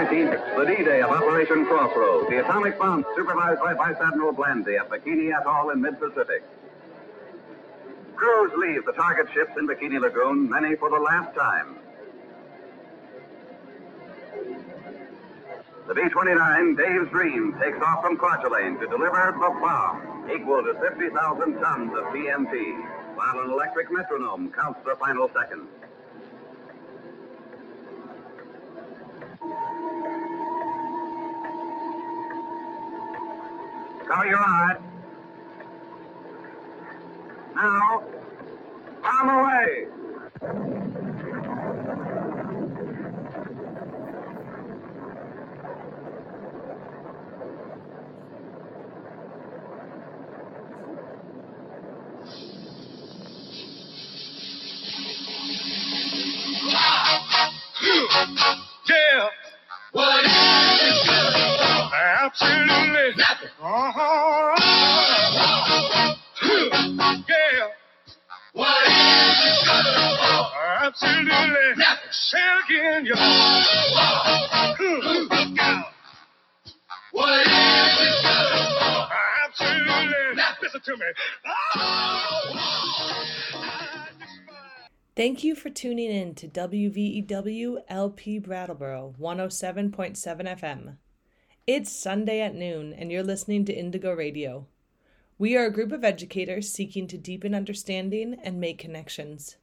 19, the D-Day of Operation Crossroads, the atomic bomb supervised by Vice Admiral Blandy at Bikini Atoll in mid-Pacific. Crews leave the target ships in Bikini Lagoon, many for the last time. The B-29 Dave's Dream takes off from Kwajalein to deliver the bomb, equal to 50,000 tons of TNT, while an electric metronome counts the final seconds. Cover your eyes. Now, bomb away! Thank you for tuning in to WVEW LP Brattleboro 107.7 FM. It's Sunday at noon, and you're listening to Indigo Radio. We are a group of educators seeking to deepen understanding and make connections.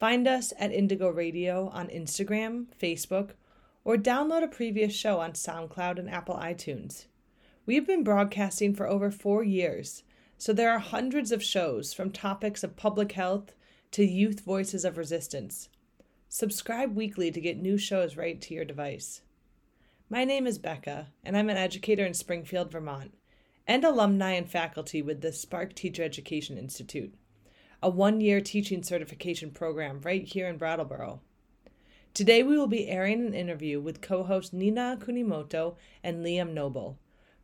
Find us at Indigo Radio on Instagram, Facebook, or download a previous show on SoundCloud and Apple iTunes. We've been broadcasting for over four years, so there are hundreds of shows from topics of public health to youth voices of resistance. Subscribe weekly to get new shows right to your device. My name is Becca, and I'm an educator in Springfield, Vermont, and alumni and faculty with the Spark Teacher Education Institute, a one year teaching certification program right here in Brattleboro. Today we will be airing an interview with co hosts Nina Kunimoto and Liam Noble,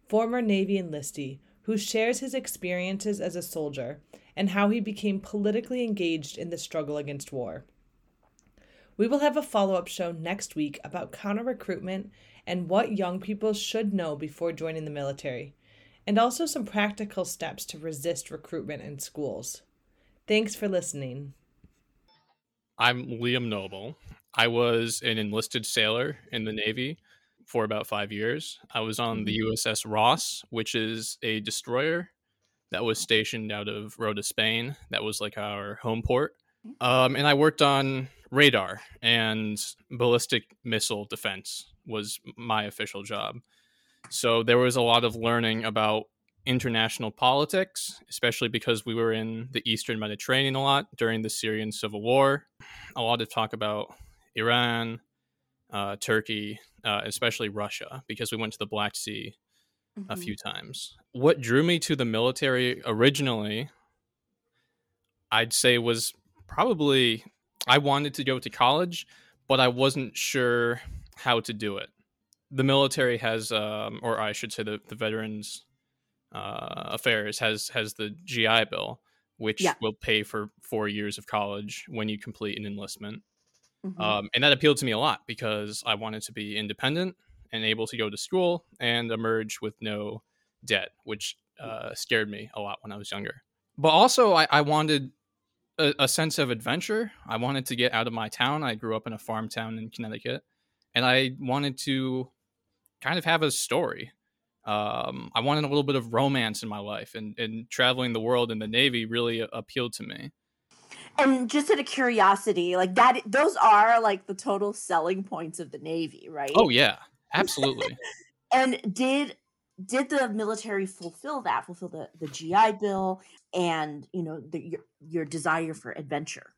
former Navy enlistee, who shares his experiences as a soldier and how he became politically engaged in the struggle against war. We will have a follow up show next week about counter recruitment and what young people should know before joining the military, and also some practical steps to resist recruitment in schools. Thanks for listening. I'm Liam Noble. I was an enlisted sailor in the Navy for about five years. I was on the USS Ross, which is a destroyer that was stationed out of Rota, Spain. That was like our home port. Um, and I worked on radar and ballistic missile defense was my official job. So there was a lot of learning about international politics, especially because we were in the Eastern Mediterranean a lot during the Syrian civil war. A lot of talk about Iran, uh, Turkey, uh, especially Russia, because we went to the Black Sea a Mhm. few times. What drew me to the military originally, I'd say, was probably I wanted to go to college, but I wasn't sure how to do it. The military has, um, or I should say, the, the Veterans uh, Affairs has has the GI Bill, which Yeah. will pay for four years of college when you complete an enlistment. Mhm. Um, and that appealed to me a lot because I wanted to be independent and able to go to school and emerge with no debt, which uh, scared me a lot when I was younger. But also, I, I wanted a, a sense of adventure. I wanted to get out of my town. I grew up in a farm town in Connecticut, and I wanted to kind of have a story. Um, I wanted a little bit of romance in my life, and, and traveling the world in the Navy really appealed to me. and just out of curiosity, like that, those are like the total selling points of the Navy, right? Oh yeah, absolutely. And did did the military fulfill that? Fulfill the the GI Bill and you know the, your your desire for adventure?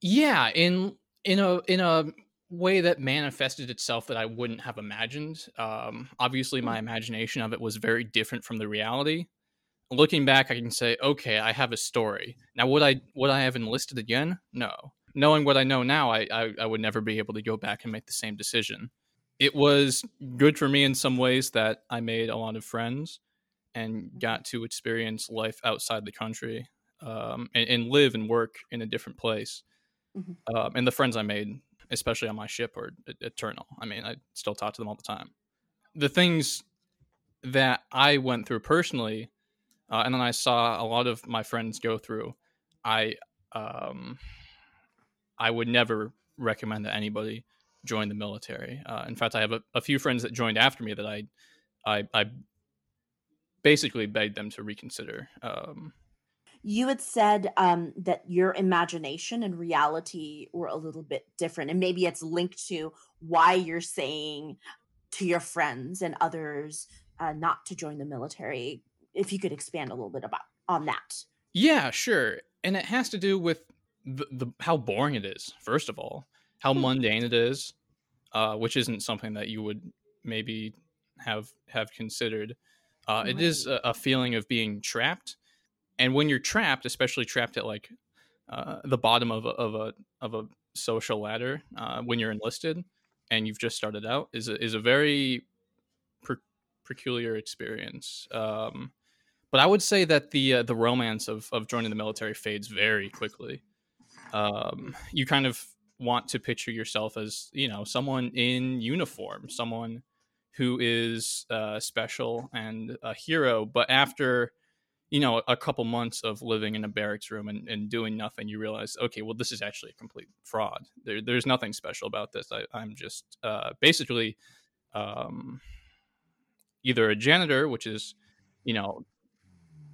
yeah in in a in a way that manifested itself that i wouldn't have imagined um obviously my imagination of it was very different from the reality looking back i can say okay i have a story now would i would i have enlisted again no knowing what i know now i i, I would never be able to go back and make the same decision it was good for me in some ways that i made a lot of friends and got to experience life outside the country um, and, and live and work in a different place Mhm. um, and the friends I made especially on my ship, are eternal. I mean, I still talk to them all the time. The things that I went through personally, uh, and then I saw a lot of my friends go through, I um, I would never recommend that anybody join the military. Uh, in fact, I have a, a few friends that joined after me that I I, I basically begged them to reconsider. Um, You had said um, that your imagination and reality were a little bit different, and maybe it's linked to why you're saying to your friends and others uh, not to join the military. If you could expand a little bit about on that. Yeah, sure. And it has to do with the, the how boring it is. First of all, how Hmm. mundane it is, uh, which isn't something that you would maybe have have considered. Uh, it is a, a feeling of being trapped, and when you're trapped, especially trapped at like uh, the bottom of a, of a of a social ladder, uh, when you're enlisted and you've just started out, is a, is a very per- peculiar experience. Um, but I would say that the uh, the romance of of joining the military fades very quickly. Um, you kind of want to picture yourself as you know someone in uniform, someone who is uh, special and a hero. But after you know a couple months of living in a barracks room and, and doing nothing, you realize, okay, well, this is actually a complete fraud. There, there's nothing special about this. I, I'm just uh, basically um, either a janitor, which is you know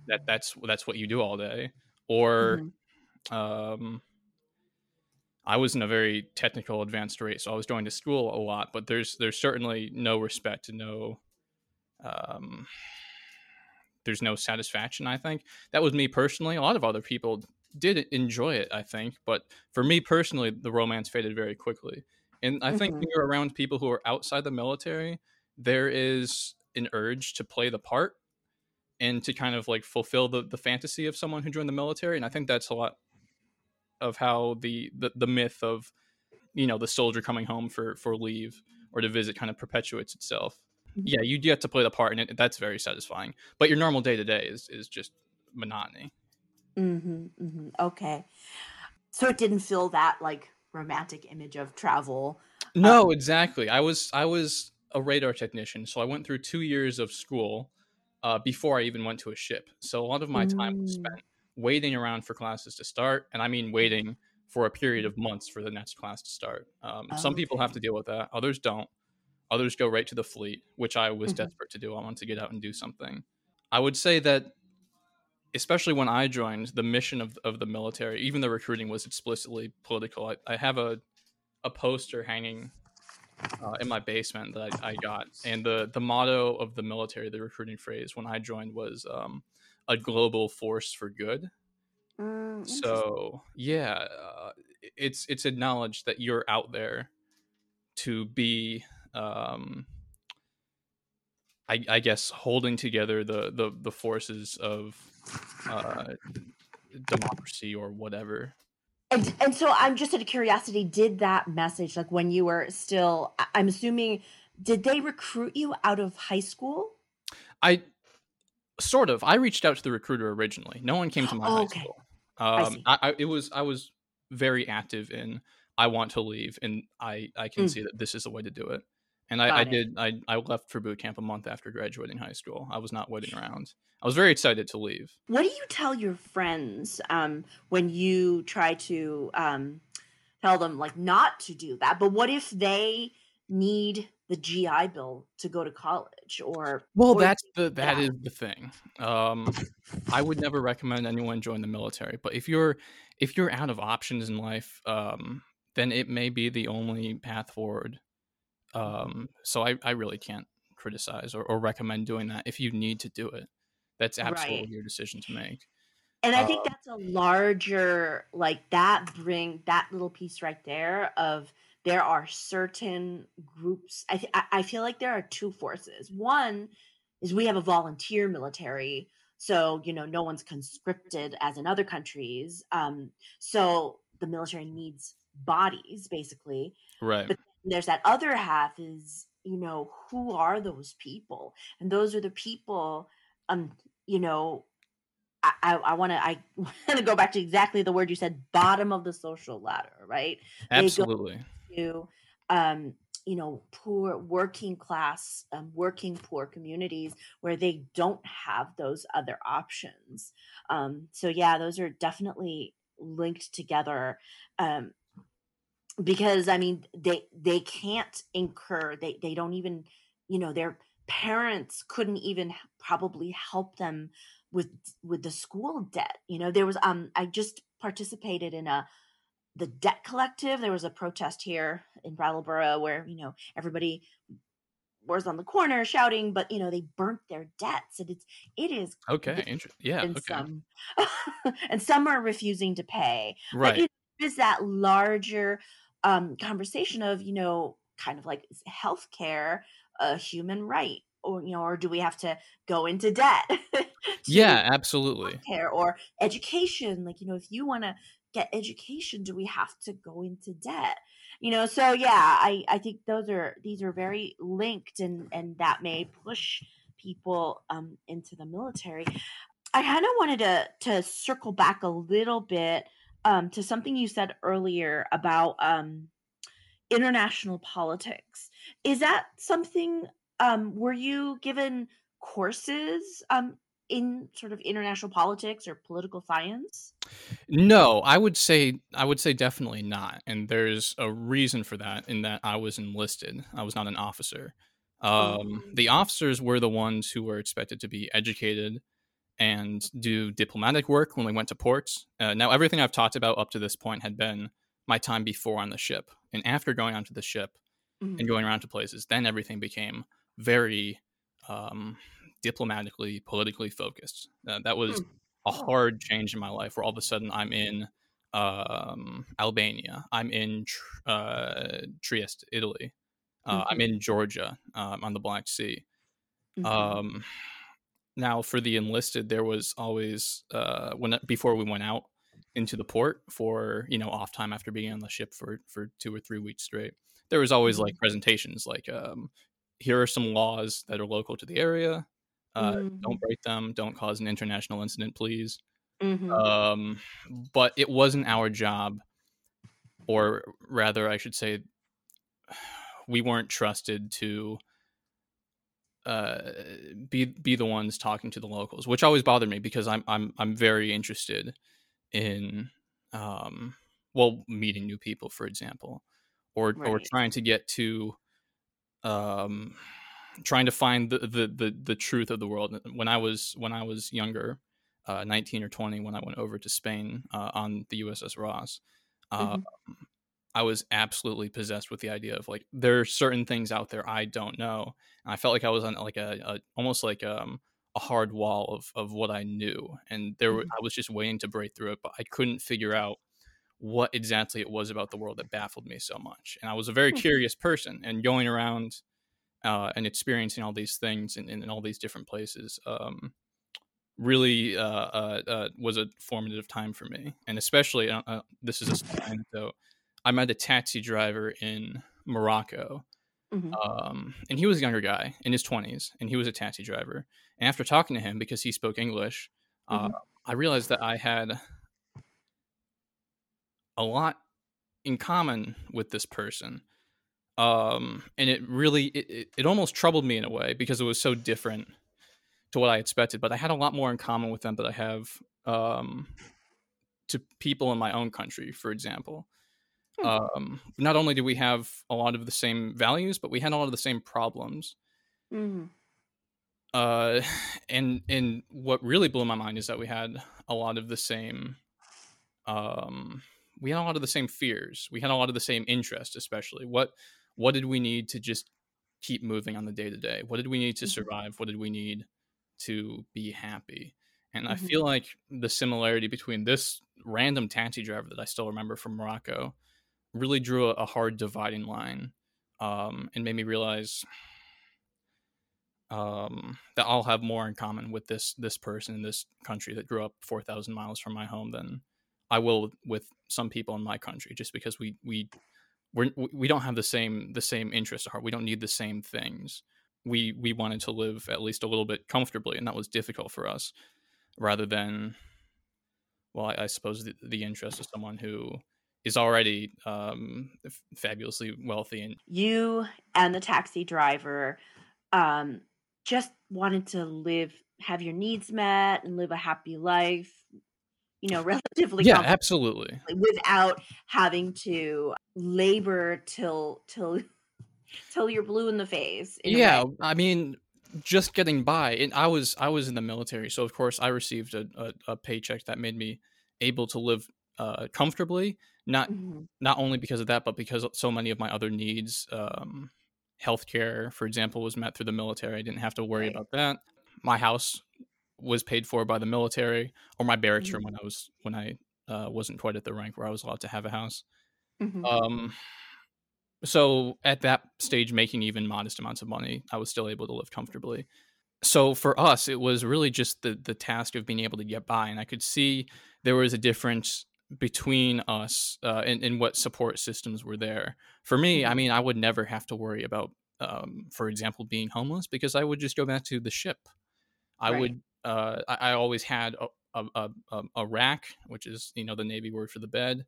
that that's that's what you do all day or Mhm. um i was in a very technical advanced race, so i was going to school a lot but there's there's certainly no respect and no um there's no satisfaction i think. That was me personally. A lot of other people did enjoy it i think but for me personally the romance faded very quickly. And i think when Mhm. you're around people who are outside the military there is an urge to play the part and to kind of like fulfill the, the fantasy of someone who joined the military and i think that's a lot of how the, the the myth of you know the soldier coming home for for leave or to visit kind of perpetuates itself Mhm. yeah you get to play the part and it, that's very satisfying but your normal day to day is is just monotony hmm hmm Okay. So it didn't feel that like romantic image of travel. no exactly i was i was a radar technician so i went through two years of school uh, before i even went to a ship so a lot of my time was Mm. spent waiting around for classes to start and i mean waiting for a period of months for the next class to start. Um, some people have to deal with that others don't. Others go right to the fleet which i was Mhm. desperate to do. I wanted to get out and do something. I would say that especially when i joined the mission of, of the military even the recruiting was explicitly political i, I have a, a poster hanging uh, in my basement that I, I got and the, the motto of the military the recruiting phrase when i joined was um, a global force for good. Mm, so yeah uh, it's it's acknowledged that you're out there to be um I, I guess holding together the the, the forces of uh, democracy or whatever. And and so I'm just out of curiosity, did that message like when you were still I'm assuming did they recruit you out of high school? i sort of i reached out to the recruiter originally no one came to my Oh, high okay. school I um. I, I it was i was very active in i want to leave and i i can Mm. see that this is the way to do it and I, I did I, I left for boot camp a month after graduating high school i was not waiting around i was very excited to leave What do you tell your friends um when you try to um tell them like not to do that? But what if they need the GI Bill to go to college or well or that's the that is the thing um i would never recommend anyone join the military but if you're if you're out of options in life um then it may be the only path forward um so i i really can't criticize or, or recommend doing that if you need to do it that's absolutely Right. your decision to make And I think Um, that's a larger like that bring that little piece right there of there are certain groups. I th- I feel like there are two forces. One is we have a volunteer military, so you know no one's conscripted as in other countries. Um, so the military needs bodies basically. right But there's that other half is you know who are those people, and those are the people. Um, you know I, want to I want to go back to exactly the word you said, bottom of the social ladder, right? They go Absolutely. To um, you know poor working class um, working poor communities where they don't have those other options. Um, so yeah those are definitely linked together um, because i mean they they can't incur they they don't even you know their parents couldn't even probably help them with with the school debt you know there was um i just participated in a the debt collective there was a protest here in brattleboro where you know everybody was on the corner shouting but you know they burnt their debts and it's it is Okay. Inter- yeah. and Okay. some and some are refusing to pay Right. it is that larger um conversation of you know kind of like is healthcare a human right or you know or do we have to go into debt Yeah. Absolutely. care or education like you know if you want to get education do we have to go into debt? You know so yeah i i think those are these are very linked and and that may push people um into the military. I kind of wanted to to circle back a little bit um to something you said earlier about um international politics. Is that something um were you given courses um in sort of international politics or political science No, I would say I would say definitely not. And there's a reason for that in that I was enlisted. I was not an officer. Um, the officers were the ones who were expected to be educated and do diplomatic work when we went to ports. Uh, now, everything I've talked about up to this point had been my time before on the ship, and after going onto the ship Mhm. and going around to places, then everything became very um, diplomatically, politically focused. Uh, that was Hmm. a hard change in my life, where all of a sudden I'm in um, Albania, I'm in Tr- uh, Trieste, Italy, uh, I'm in Georgia um, on the Black Sea. Mhm. Um, now, for the enlisted, there was always uh, when before we went out into the port for you know off time after being on the ship for for two or three weeks straight. There was always like presentations like um, here are some laws that are local to the area. Uh, Mhm. Don't break them. Don't cause an international incident, please. Mhm. Um, but it wasn't our job, or rather, I should say, we weren't trusted to uh, be be the ones talking to the locals, which always bothered me because I'm I'm I'm very interested in um, well meeting new people, for example, or or trying to get to um, trying to find the, the the the truth of the world. When I was when I was younger, uh, 19 or 20, when I went over to Spain uh, on the USS Ross, uh, Mhm. I was absolutely possessed with the idea of like there are certain things out there I don't know, and I felt like I was on like a, a almost like um, a hard wall of of what I knew, and there Mhm. I was just waiting to break through it, but I couldn't figure out what exactly it was about the world that baffled me so much. And I was a very Hmm. curious person, and going around uh, and experiencing all these things in, in, all these different places um, really uh, uh, uh, was a formative time for me. And especially, uh, uh, this is a anecdote. I met a taxi driver in Morocco, Mhm. um, and he was a younger guy in his 20s, and he was a taxi driver. And after talking to him, because he spoke English, uh, Mhm. I realized that I had a lot in common with this person um and it really it, it, almost troubled me in a way because it was so different to what i expected but i had a lot more in common with them that i have um to people in my own country for example Hmm. um not only do we have a lot of the same values but we had a lot of the same problems Mhm. uh and and what really blew my mind is that we had a lot of the same um we had a lot of the same fears we had a lot of the same interest especially what what did we need to just keep moving on the day to day what did we need to Mhm. survive what did we need to be happy and i Mhm. feel like the similarity between this random taxi driver that i still remember from morocco really drew a, hard dividing line um, and made me realize um, that I'll have more in common with this this person in this country that grew up four thousand miles from my home than I will with some people in my country, just because we we we're, we don't have the same the same interest at heart. We don't need the same things. We we wanted to live at least a little bit comfortably, and that was difficult for us. rather than well i, I suppose the, the interest of someone who is already um, f- fabulously wealthy and You and the taxi driver um, just wanted to live, have your needs met, and live a happy life. You know, relatively yeah absolutely without having to labor till till till you're blue in the face. in yeah i mean just getting by and i was i was in the military so of course i received a, a, a paycheck that made me able to live uh, comfortably not Mhm. not only because of that but because so many of my other needs um healthcare for example was met through the military i didn't have to worry Right. about that my house was paid for by the military or my barracks room Mhm. when i was when i uh, wasn't quite at the rank where i was allowed to have a house Mhm. um so at that stage making even modest amounts of money i was still able to live comfortably so for us it was really just the the task of being able to get by and i could see there was a difference between us uh, in, in what support systems were there for me i Mhm. mean i would never have to worry about um, for example being homeless because i would just go back to the ship i Right. would uh, I, I always had a, a, a, a- a rack which is you know the navy word for the bed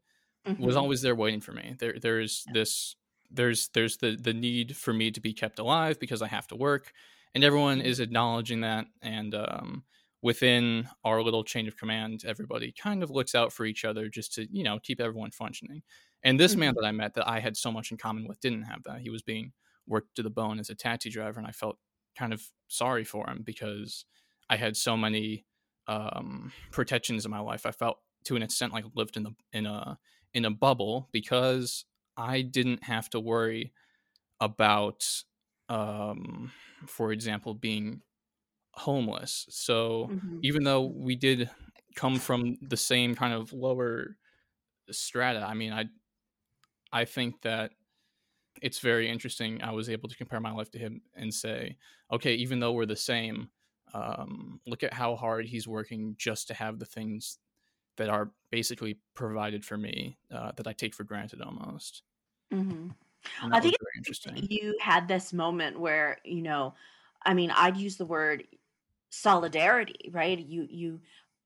was Mhm. always there waiting for me. There there's this there's there's the the need for me to be kept alive because I have to work, and everyone Mhm. is acknowledging that. And um, within our little chain of command, everybody kind of looks out for each other just to you know keep everyone functioning. And this man Mhm. that I met that I had so much in common with didn't have that. He was being worked to the bone as a taxi driver, and I felt kind of sorry for him because I had so many um, protections in my life. I felt to an extent like I lived in the in a in a bubble because I didn't have to worry about, um, for example, being homeless. So Mhm. even though we did come from the same kind of lower strata, I mean, I I think that it's very interesting. I was able to compare my life to him and say, okay, even though we're the same, um, look at how hard he's working just to have the things that are basically provided for me uh, that I take for granted almost. Mhm. I think very interesting. you had this moment where you know i mean i'd use the word solidarity right you you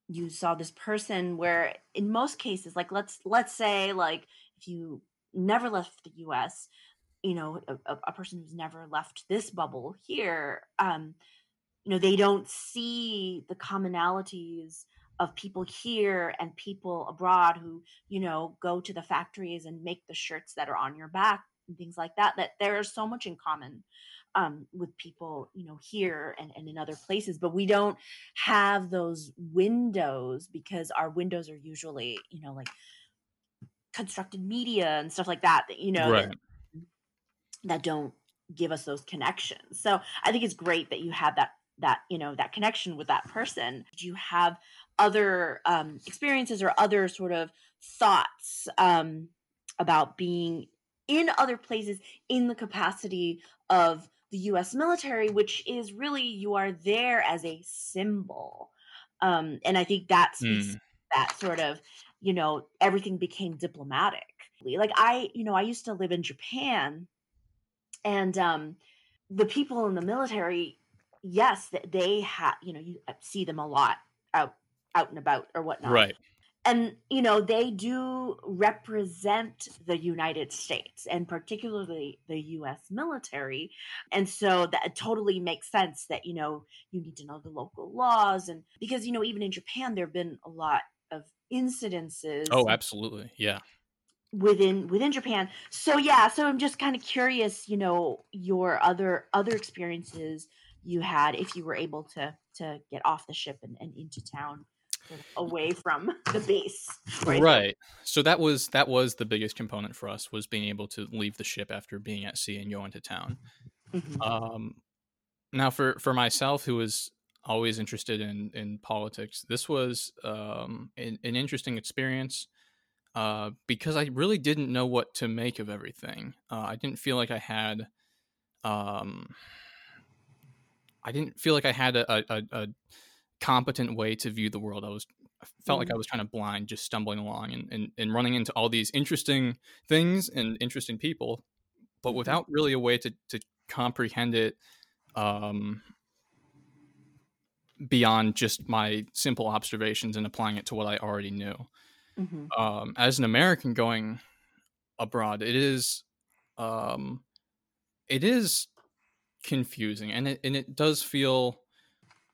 you saw this person where in most cases like let's let's say like if you never left the us you know a, a a person who's never left this bubble here um you know they don't see the commonalities of people here and people abroad who you know go to the factories and make the shirts that are on your back and things like that that there is so much in common um, with people you know here and, and in other places but we don't have those windows because our windows are usually you know like constructed media and stuff like that that you know that- that don't give us those connections. So I think it's great that you have that that you know that connection with that person. Do you have other um, experiences or other sort of thoughts um, about being in other places in the capacity of the U.S. military, which is really you are there as a symbol, um, and I think that speaks Mm. that sort of you know everything became diplomatic. Like I, you know, I used to live in Japan and um the people in the military yes they have you know you uh, see them a lot out out and about or whatnot Right. and you know they do represent the united states and particularly the us military and so that totally makes sense that you know you need to know the local laws and because you know even in japan there have been a lot of incidences Oh, absolutely. Yeah. within within Japan. So yeah, so I'm just kind of curious, you know, your other other experiences you had if you were able to to get off the ship and, and into town away from the base. I Right. So that was that was the biggest component for us was being able to leave the ship after being at sea and go into town. Mhm. Um, now, for for myself, who was always interested in in politics, this was um, an, an interesting experience uh, because I really didn't know what to make of everything. Uh, I didn't feel like I had. Um, I didn't feel like I had a, a, a, competent way to view the world. I was I felt like I was kind of blind, just stumbling along and, and, and running into all these interesting things and interesting people, but Mhm. without really a way to, to comprehend it um, beyond just my simple observations and applying it to what I already knew. Mhm. Um, as an American going abroad, it is um, it is confusing, and it and it does feel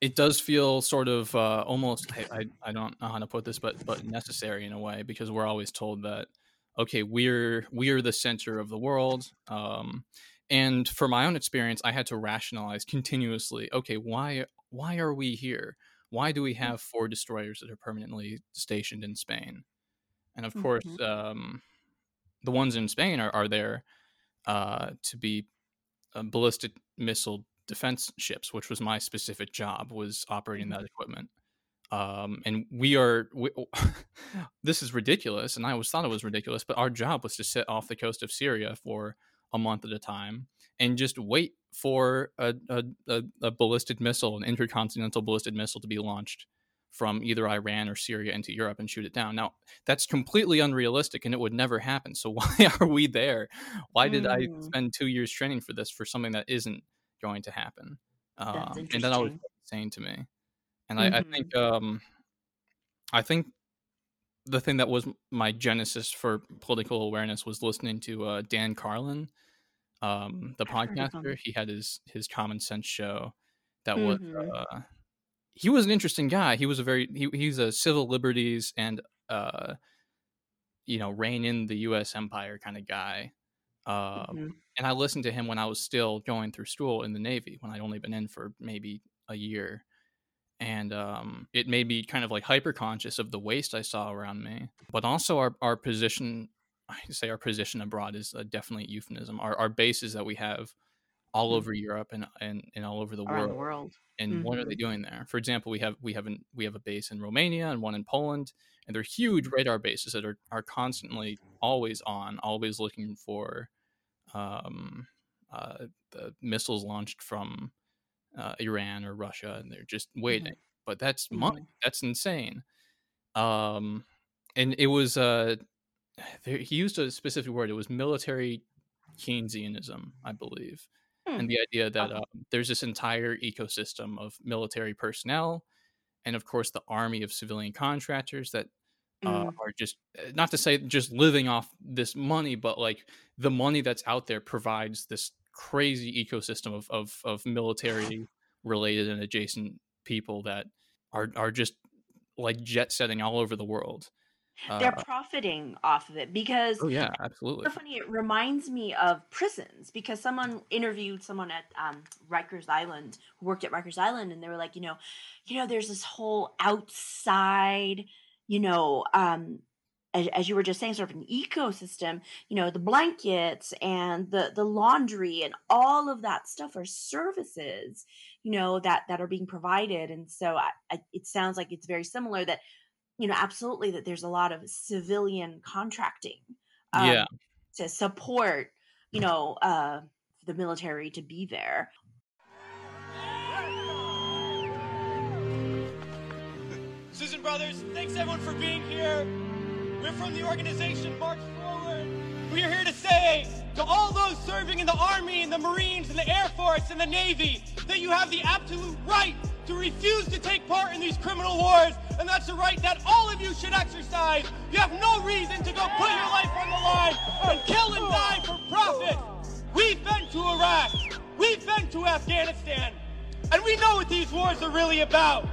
it does feel sort of uh, almost I, I I don't know how to put this, but but necessary in a way because we're always told that okay we're we're the center of the world. Um, and for my own experience, I had to rationalize continuously. Okay, why why are we here? Why do we have four destroyers that are permanently stationed in Spain? And of course, Mhm. um, the ones in Spain are, are there uh, to be ballistic missile defense ships, which was my specific job, was operating that equipment. Um, and we are, we, this is ridiculous, and I always thought it was ridiculous, but our job was to sit off the coast of Syria for a month at a time and just wait for a, a, a, a ballistic missile, an intercontinental ballistic missile to be launched from either Iran or Syria into Europe and shoot it down. Now, that's completely unrealistic and it would never happen. So why are we there? Why did I Mm. spend two years training for this for something that isn't going to happen? Um, and that always insane to me. And I, I Mhm. think um, I think the thing that was my genesis for political awareness was listening to uh, Dan Carlin, um, the I've heard of him. podcaster. He had his his common sense show that was Mhm. uh, he was an interesting guy. He was a very he, he's a civil liberties and uh, you know rein in the U.S. empire kind of guy. Um, Mhm. and I listened to him when I was still going through school in the Navy when I'd only been in for maybe a year. And um, it made me kind of like hyper conscious of the waste I saw around me, but also our, our position. I say our position abroad is a definitely euphemism. Our, our bases that we have all Mm. over Europe and, and, and all over the Around world the world. and what are they doing there? For example, we have we have an, we have a base in Romania and one in Poland, and they're huge radar bases that are are constantly always on, always looking for um, uh, the missiles launched from uh, Iran or Russia, and they're just waiting. But that's money. Mhm. That's insane. Um, and it was uh, there, he used a specific word. It was military Keynesianism, I believe And the idea that Okay. um, there's this entire ecosystem of military personnel and of course the army of civilian contractors that uh, Mm. are just uh, not to say just living off this money but like the money that's out there provides this crazy ecosystem of of, of military related and adjacent people that are are just like jet setting all over the world They're uh, profiting off of it because oh yeah absolutely so funny. It reminds me of prisons because someone interviewed someone at um, Rikers Island who worked at Rikers Island, and they were like, you know, you know, there's this whole outside, you know, um, as, as you were just saying, sort of an ecosystem. You know, the blankets and the the laundry and all of that stuff are services, you know, that that are being provided, and so I, I, it sounds like it's very similar that. You know, absolutely. That there's a lot of civilian contracting um, yeah to support, you know, uh, the military to be there. Susan Brothers, thanks everyone for being here. We're from the organization March Forward. We are here to say to all those serving in the Army and the Marines and the Air Force and the Navy that you have the absolute right to refuse to take part in these criminal wars, and that's a right that all of you should exercise. You have no reason to go put your life on the line and kill and die for profit. We've been to Iraq, we've been to Afghanistan, and we know what these wars are really about.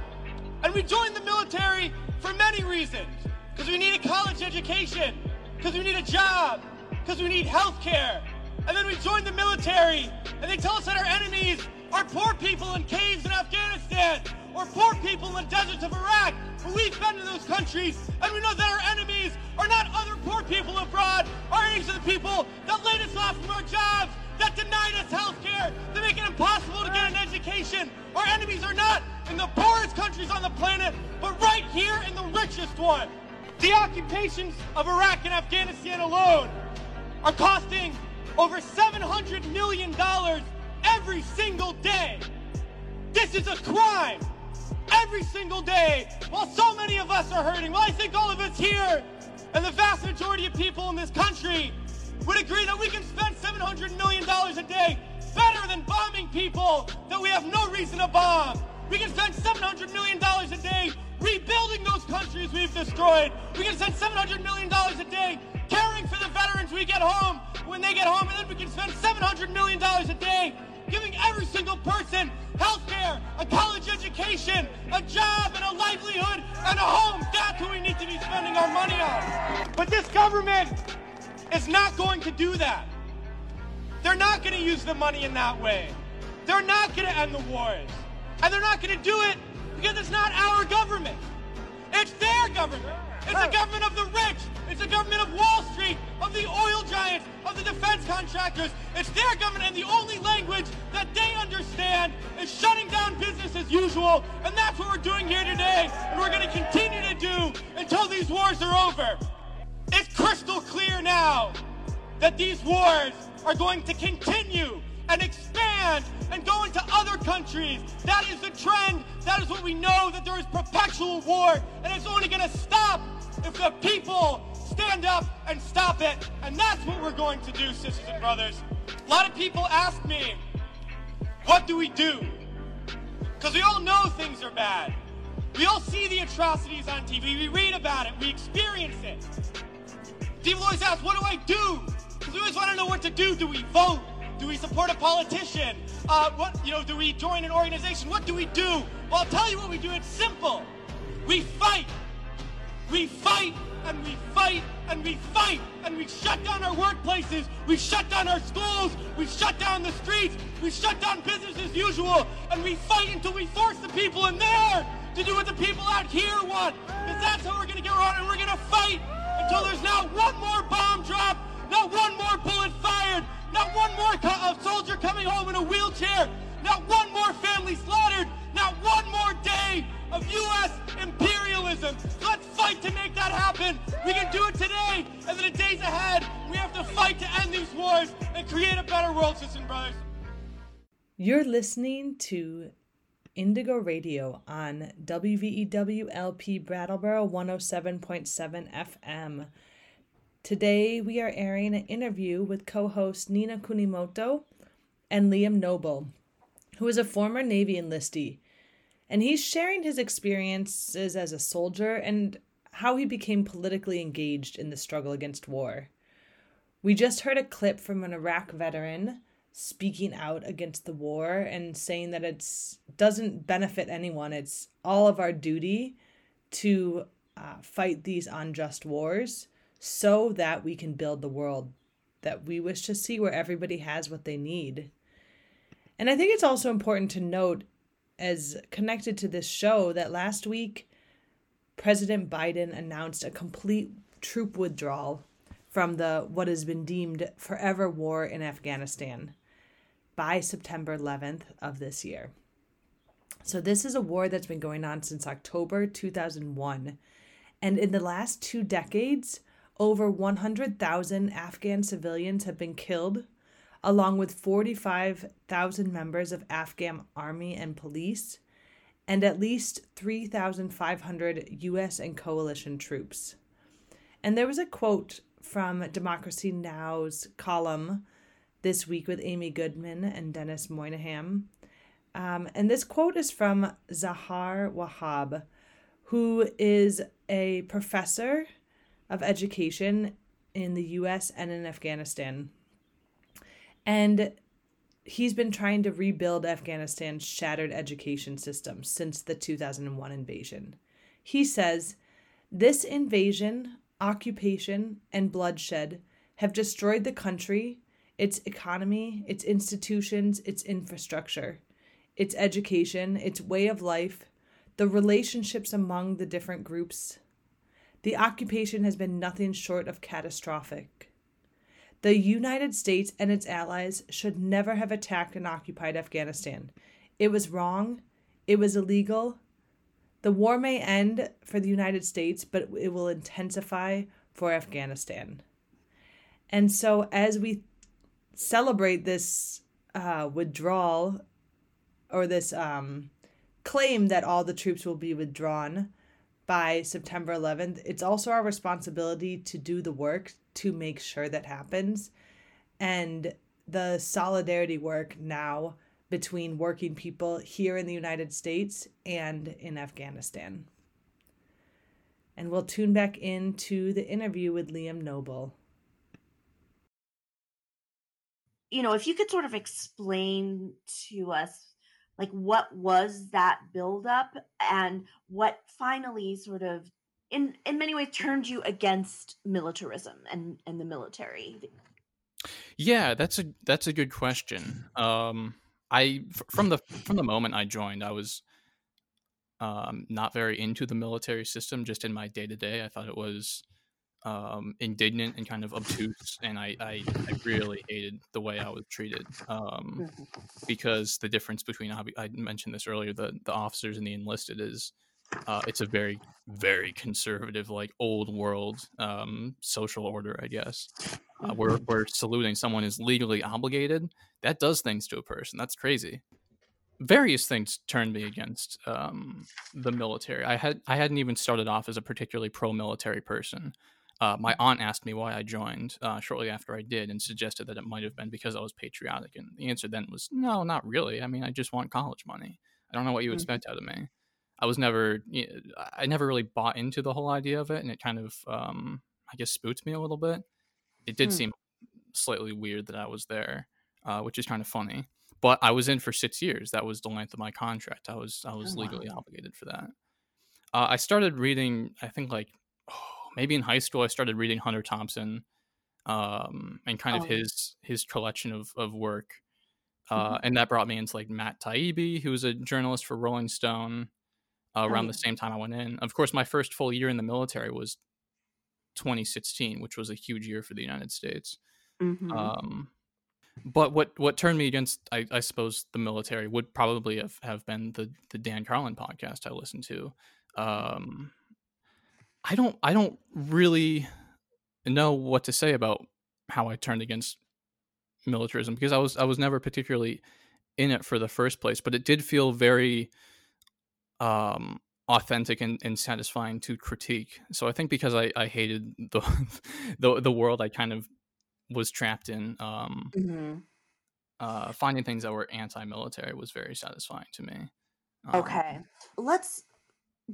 And we joined the military for many reasons. Because we need a college education, because we need a job, because we need health care. And then we joined the military, and they tell us that our enemies are poor people in caves in Afghanistan, or poor people in the deserts of Iraq. But we've been to those countries, and we know that our enemies are not other poor people abroad. Our enemies are the people that laid us off from our jobs, that denied us health care, that make it impossible to get an education. Our enemies are not in the poorest countries on the planet, but right here in the richest one. The occupations of Iraq and Afghanistan alone are costing over $700 million every single day. This is a crime every single day while so many of us are hurting. Well, I think all of us here and the vast majority of people in this country would agree that we can spend $700 million a day better than bombing people that we have no reason to bomb. We can spend $700 million a day rebuilding those countries we've destroyed. We can spend $700 million a day caring for the veterans we get home when they get home, and then we can spend $700 million a day giving every single person health care, a college education, a job, and a livelihood, and a home. That's what we need to be spending our money on. But this government is not going to do that. They're not going to use the money in that way. They're not going to end the wars. And they're not going to do it because it's not our government. It's their government. It's the government of the rich. It's the government of Wall Street, of the oil giants, of the defense contractors. It's their government, and the only language that they understand is shutting down business as usual. And that's what we're doing here today, and we're going to continue to do until these wars are over. It's crystal clear now that these wars are going to continue and expand and go into other countries. That is the trend. That is what we know, that there is perpetual war, and it's only going to stop if the people stand up and stop it. And that's what we're going to do, sisters and brothers. A lot of people ask me, what do we do? Because we all know things are bad. We all see the atrocities on TV. We read about it. We experience it. People always ask, what do I do? Because we always want to know what to do. Do we vote? Do we support a politician? Uh, what you know? Do we join an organization? What do we do? Well, I'll tell you what we do. It's simple. We fight. We fight and we fight and we fight and we shut down our workplaces. We shut down our schools. We shut down the streets. We shut down business as usual. And we fight until we force the people in there to do what the people out here want. Because that's how we're going to get around and we're going to fight until there's not one more bomb drop, not one more bullet fired, not one more soldier coming home in a wheelchair, not one more family slaughtered, not one more day of U.S. imperialism. Let's fight to make that happen. We can do it today, and in the days ahead, we have to fight to end these wars and create a better world, and brothers. You're listening to Indigo Radio on WVEWLP Brattleboro 107.7 FM. Today we are airing an interview with co host Nina Kunimoto and Liam Noble, who is a former Navy enlistee. And he's sharing his experiences as a soldier and how he became politically engaged in the struggle against war. We just heard a clip from an Iraq veteran speaking out against the war and saying that it doesn't benefit anyone. It's all of our duty to uh, fight these unjust wars so that we can build the world that we wish to see where everybody has what they need. And I think it's also important to note, as connected to this show, that last week President Biden announced a complete troop withdrawal from the what has been deemed forever war in Afghanistan by September 11th of this year. So this is a war that's been going on since October 2001 and in the last 2 decades over 100,000 Afghan civilians have been killed along with 45,000 members of Afghan army and police and at least 3,500 US and coalition troops. And there was a quote from Democracy Now!'s column this week with Amy Goodman and Denis Moynihan. Um, and this quote is from Zaher Wahab, who is a professor of education in the US and in Afghanistan. And he's been trying to rebuild Afghanistan's shattered education system since the 2001 invasion. He says, This invasion, occupation, and bloodshed have destroyed the country, its economy, its institutions, its infrastructure, its education, its way of life, the relationships among the different groups. The occupation has been nothing short of catastrophic. The United States and its allies should never have attacked and occupied Afghanistan. It was wrong, it was illegal. The war may end for the United States, but it will intensify for Afghanistan. And so, as we celebrate this uh, withdrawal or this um, claim that all the troops will be withdrawn by September 11th, it's also our responsibility to do the work to make sure that happens. And the solidarity work now between working people here in the United States and in Afghanistan. And we'll tune back into the interview with Liam Noble. You know, if you could sort of explain to us like what was that buildup and what finally sort of in in many ways turned you against militarism and and the military Yeah, that's a that's a good question. Um, I from the from the moment I joined, I was um, not very into the military system. Just in my day to day, I thought it was um, indignant and kind of obtuse, and I, I I really hated the way I was treated. Um, because the difference between I mentioned this earlier, the the officers and the enlisted is uh, it's a very very conservative like old world um, social order, I guess. Uh, where where saluting someone is legally obligated, that does things to a person. That's crazy. Various things turned me against um, the military. I had I hadn't even started off as a particularly pro military person. Uh, my aunt asked me why I joined uh, shortly after I did, and suggested that it might have been because I was patriotic. And the answer then was no, not really. I mean, I just want college money. I don't know what you Mhm. expect out of me. I was never, I never really bought into the whole idea of it, and it kind of, um, I guess, spooked me a little bit. It did Hmm. seem slightly weird that I was there, uh, which is kind of funny. But I was in for six years. That was the length of my contract. I was I was Oh, wow. legally obligated for that. Uh, I started reading. I think like maybe in high school. I started reading Hunter Thompson, um, and kind Oh. of his his collection of of work. Mm-hmm. Uh, and that brought me into like Matt Taibbi, who was a journalist for Rolling Stone. Uh, around Oh, the same time I went in. Of course, my first full year in the military was 2016, which was a huge year for the United States. Mhm. Um, but what what turned me against, I, I suppose, the military would probably have, have been the the Dan Carlin podcast I listened to. Um, I don't I don't really know what to say about how I turned against militarism because I was I was never particularly in it for the first place, but it did feel very um authentic and, and satisfying to critique. So I think because I, I hated the, the the world I kind of was trapped in, um Mhm. uh finding things that were anti-military was very satisfying to me. Um, Okay. Let's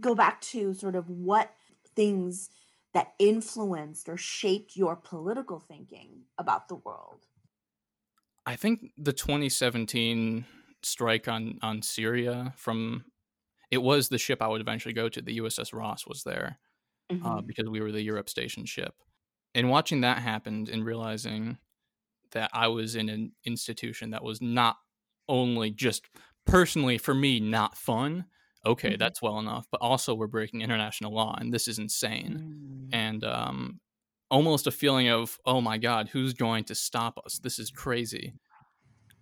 go back to sort of what things that influenced or shaped your political thinking about the world. I think the 2017 strike on on Syria from it was the ship I would eventually go to. The USS Ross was there uh, Mhm. because we were the Europe station ship. And watching that happen and realizing that I was in an institution that was not only just personally for me not fun. Okay, Mhm. that's well enough, but also we're breaking international law, and this is insane. Mm. And um, almost a feeling of, oh my god, who's going to stop us? This is crazy.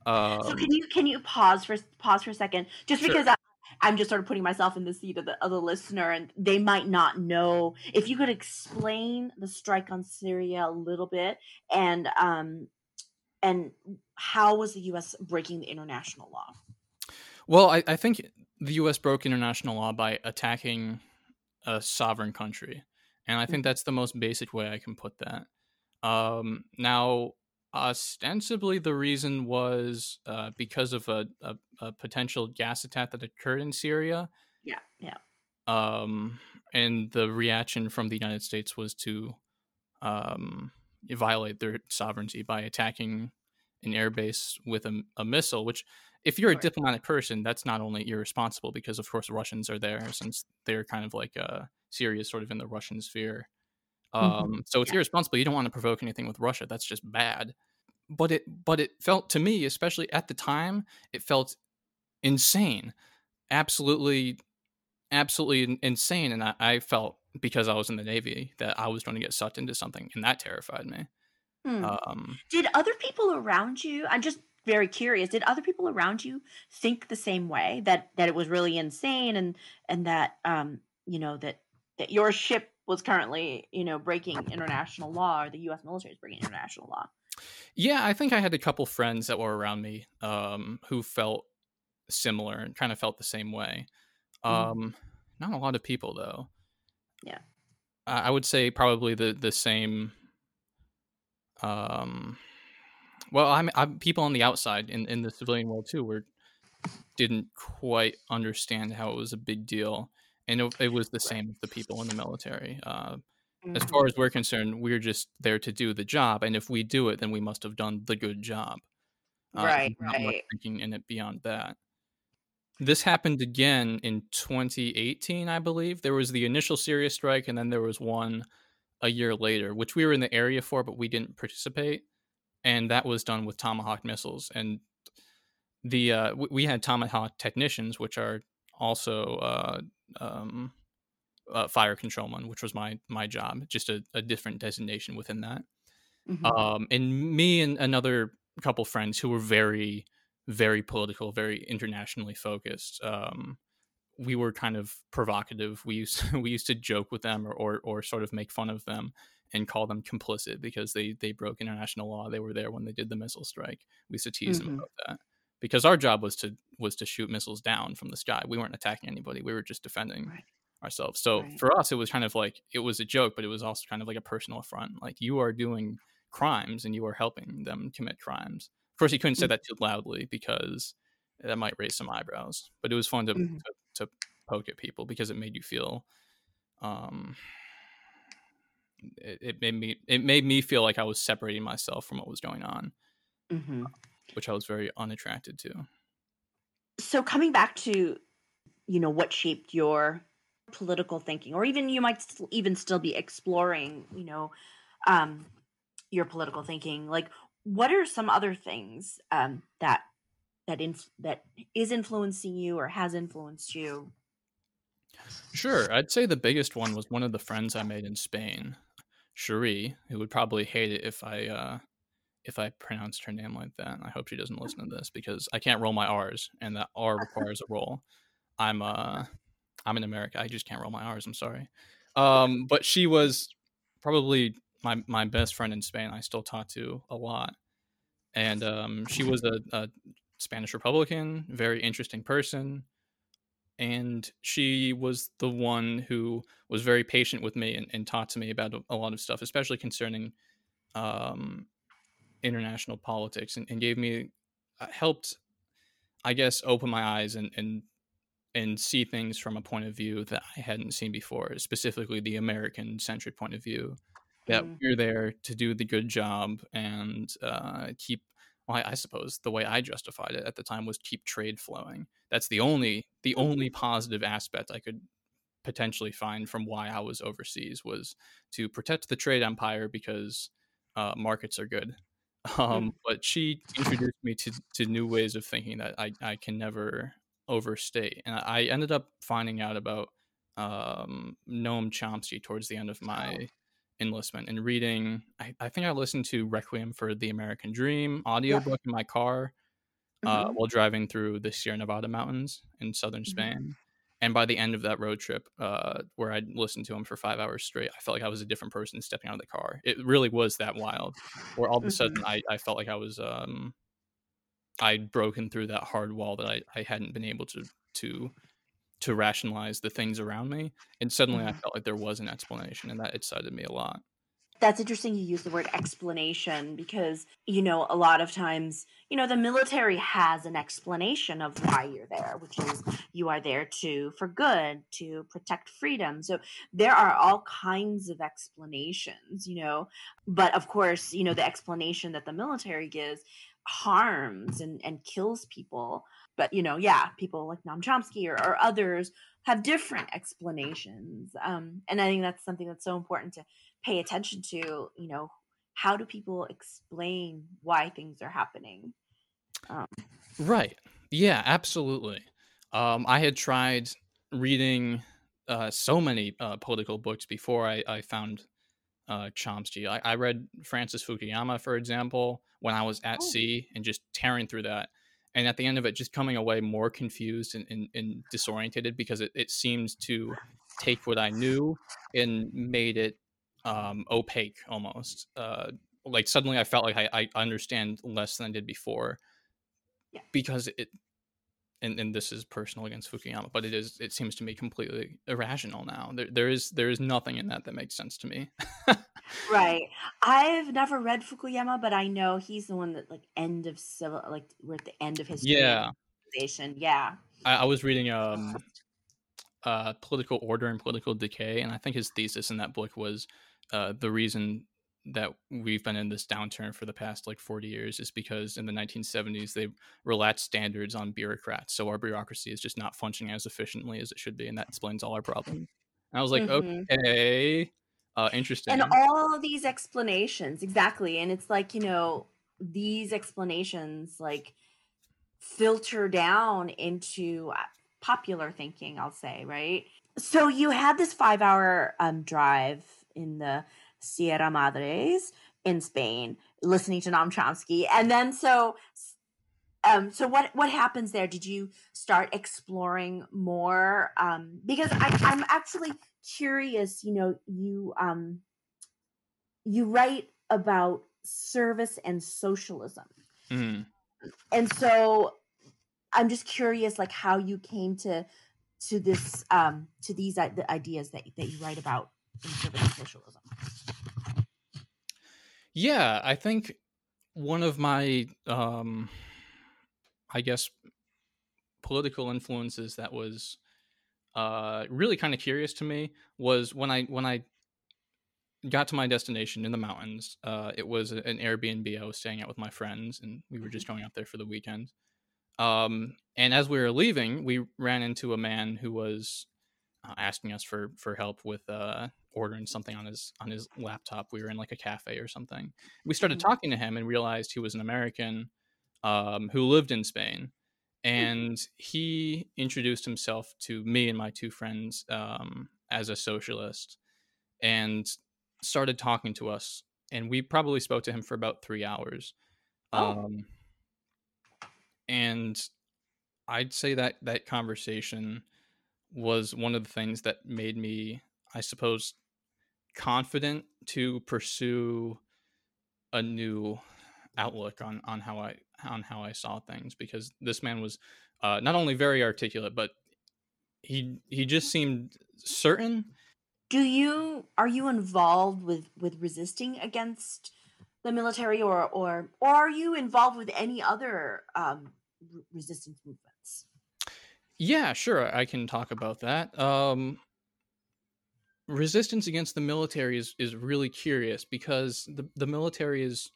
So Um, can you can you pause for pause for a second, just Sure. because I, I'm just sort of putting myself in the seat of the of the listener, and they might not know. If you could explain the strike on Syria a little bit, and um, and how was the U.S. breaking the international law? Well, I, I think the U.S. broke international law by attacking a sovereign country, and I think that's the most basic way I can put that. Um, now, ostensibly, the reason was uh, because of a, a, a potential gas attack that occurred in Syria, Yeah, yeah. um, and the reaction from the United States was to um, violate their sovereignty by attacking an airbase with a, a missile. Which, if you're a diplomatic person, that's not only irresponsible because, of course, Russians are there since they're kind of like uh, Syria is sort of in the Russian sphere. Mhm. Um, so it's Yeah. irresponsible. You don't want to provoke anything with Russia. That's just bad. But it, but it felt to me, especially at the time, it felt insane, absolutely, absolutely insane. And I, I felt because I was in the Navy that I was going to get sucked into something, and that terrified me. Hmm. Um, Did other people around you? I'm just very curious. Did other people around you think the same way that that it was really insane and and that um you know that that your ship was currently you know breaking international law or the U.S. military is breaking international law? yeah, I think I had a couple friends that were around me um, who felt similar and kind of felt the same way. Mhm. Um, not a lot of people though. Yeah. I I would say probably the the same. Um, well, I'm, I'm people on the outside in, in the civilian world too were didn't quite understand how it was a big deal, and it, it was the same with the people in the military. Uh, as Mhm. far as we're concerned, we're just there to do the job, and if we do it, then we must have done the good job. Uh, Right, right. thinking in it beyond that. This happened again in 2018, I believe. There was the initial serious strike, and then there was one a year later, which we were in the area for, but we didn't participate. And that was done with Tomahawk missiles. And the uh, w- we had Tomahawk technicians, which are also uh, um, uh, fire controlman, which was my my job, just a, a different designation within that. Mhm. Um, and me and another couple friends who were very, very political, very internationally focused. Um, we were kind of provocative. We used we used to joke with them or, or or sort of make fun of them and call them complicit because they they broke international law. They were there when they did the missile strike. We used to tease Mhm. them about that because our job was to was to shoot missiles down from the sky. We weren't attacking anybody. We were just defending Right. ourselves. So Right. for us, it was kind of like it was a joke, but it was also kind of like a personal affront. Like you are doing crimes and you are helping them commit crimes. Of course, you couldn't say Mm. that too loudly because that might raise some eyebrows. But it was fun to Mhm. to, to poke at people because it made you feel. Um, it, it made me it made me feel like I was separating myself from what was going on, Mhm. which I was very unattracted to. so coming back to you know what shaped your political thinking or even you might st- even still be exploring you know um your political thinking like what are some other things um that that inf- that is influencing you or has influenced you Sure, I'd say the biggest one was one of the friends I made in Spain, Cherie, who would probably hate it if I uh, if I pronounced her name like that. I hope she doesn't listen to this because I can't roll my R's, and that R requires a roll. I'm uh I'm in America. I just can't roll my R's. I'm sorry. Um, but she was probably my my best friend in Spain. I still talk to a lot, and um, she was a, a Spanish Republican, very interesting person and she was the one who was very patient with me and, and taught to me about a, a lot of stuff, especially concerning um, international politics, and, and gave me uh, helped, I guess, open my eyes and and and see things from a point of view that I hadn't seen before, specifically the American centric point of view. That Mm. we're there to do the good job and uh, keep well, I, I suppose the way I justified it at the time was keep trade flowing. That's the only the only positive aspect I could potentially find from why I was overseas was to protect the trade empire because uh, markets are good. Um, but she introduced me to, to new ways of thinking that I, I can never overstate. And I ended up finding out about um, Noam Chomsky towards the end of my enlistment and reading. I, I think I listened to Requiem for the American Dream audiobook in my car uh, Mhm. while driving through the Sierra Nevada mountains in southern Mhm. Spain. And by the end of that road trip, uh, where I listened to him for five hours straight, I felt like I was a different person stepping out of the car. It really was that wild. Where all of a sudden, I, I felt like I was um, I'd broken through that hard wall that I, I hadn't been able to to to rationalize the things around me, and suddenly I Mhm. felt like there was an explanation, and that excited me a lot. that's interesting you use the word explanation because you know a lot of times you know the military has an explanation of why you're there which is you are there to for good to protect freedom so there are all kinds of explanations you know but of course you know the explanation that the military gives harms and and kills people but you know yeah people like Noam Chomsky or, or others have different explanations um and i think that's something that's so important to pay attention to you know how do people explain why things are happening um, Right. Yeah, absolutely. Um, I had tried reading uh, so many uh, political books before I, I found uh, Chomsky. I, I read Francis Fukuyama, for example, when I was at Oh. sea and just tearing through that. And at the end of it, just coming away more confused and, and, and disorientated because it, it seems to take what I knew and made it um, opaque almost. Uh, like suddenly I felt like I, I understand less than I did before Yeah. because it and, and this is personal against Fukuyama, but it is it seems to me completely irrational now. There there is there is nothing in that that makes sense to me. right i've never read fukuyama but i know he's the one that like end of civil like we're at the end of history yeah. Yeah. I, I was reading um, uh, political order and political decay, and I think his thesis in that book was uh, the reason that we've been in this downturn for the past like 40 years is because in the 1970s they relaxed standards on bureaucrats so our bureaucracy is just not functioning as efficiently as it should be and that explains all our problems and i was like Mhm. okay uh interesting And all these explanations, exactly. And it's like, you know, these explanations like filter down into uh, popular thinking, I'll say, right? So you had this five hour um, drive in the Sierra Madres in Spain, listening to Noam Chomsky. And then so um so what what happens there did you start exploring more um because I, i'm actually curious you know you um you write about service and socialism Mhm. and so i'm just curious like how you came to to this um to these i- the ideas that, that you write about in service and socialism Yeah, I think one of my um I guess political influences that was uh really kind of curious to me was when I when I got to my destination in the mountains. Uh it was an Airbnb I was staying at with my friends and we were just going out there for the weekend. Um and as we were leaving, we ran into a man who was uh, asking us for for help with uh ordering something on his on his laptop. We were in like a cafe or something. We started Mhm. talking to him and realized he was an American um, who lived in Spain, and he introduced himself to me and my two friends um, as a socialist, and started talking to us. And we probably spoke to him for about three hours. Oh. Um, and I'd say that that conversation was one of the things that made me, I suppose, confident to pursue a new outlook on on how I on how I saw things because this man was uh, not only very articulate but he he just seemed certain. do you are you involved with with resisting against the military or or or are you involved with any other um resistance movements Yeah, sure, I can talk about that. Um, resistance against the military is is really curious because the the military is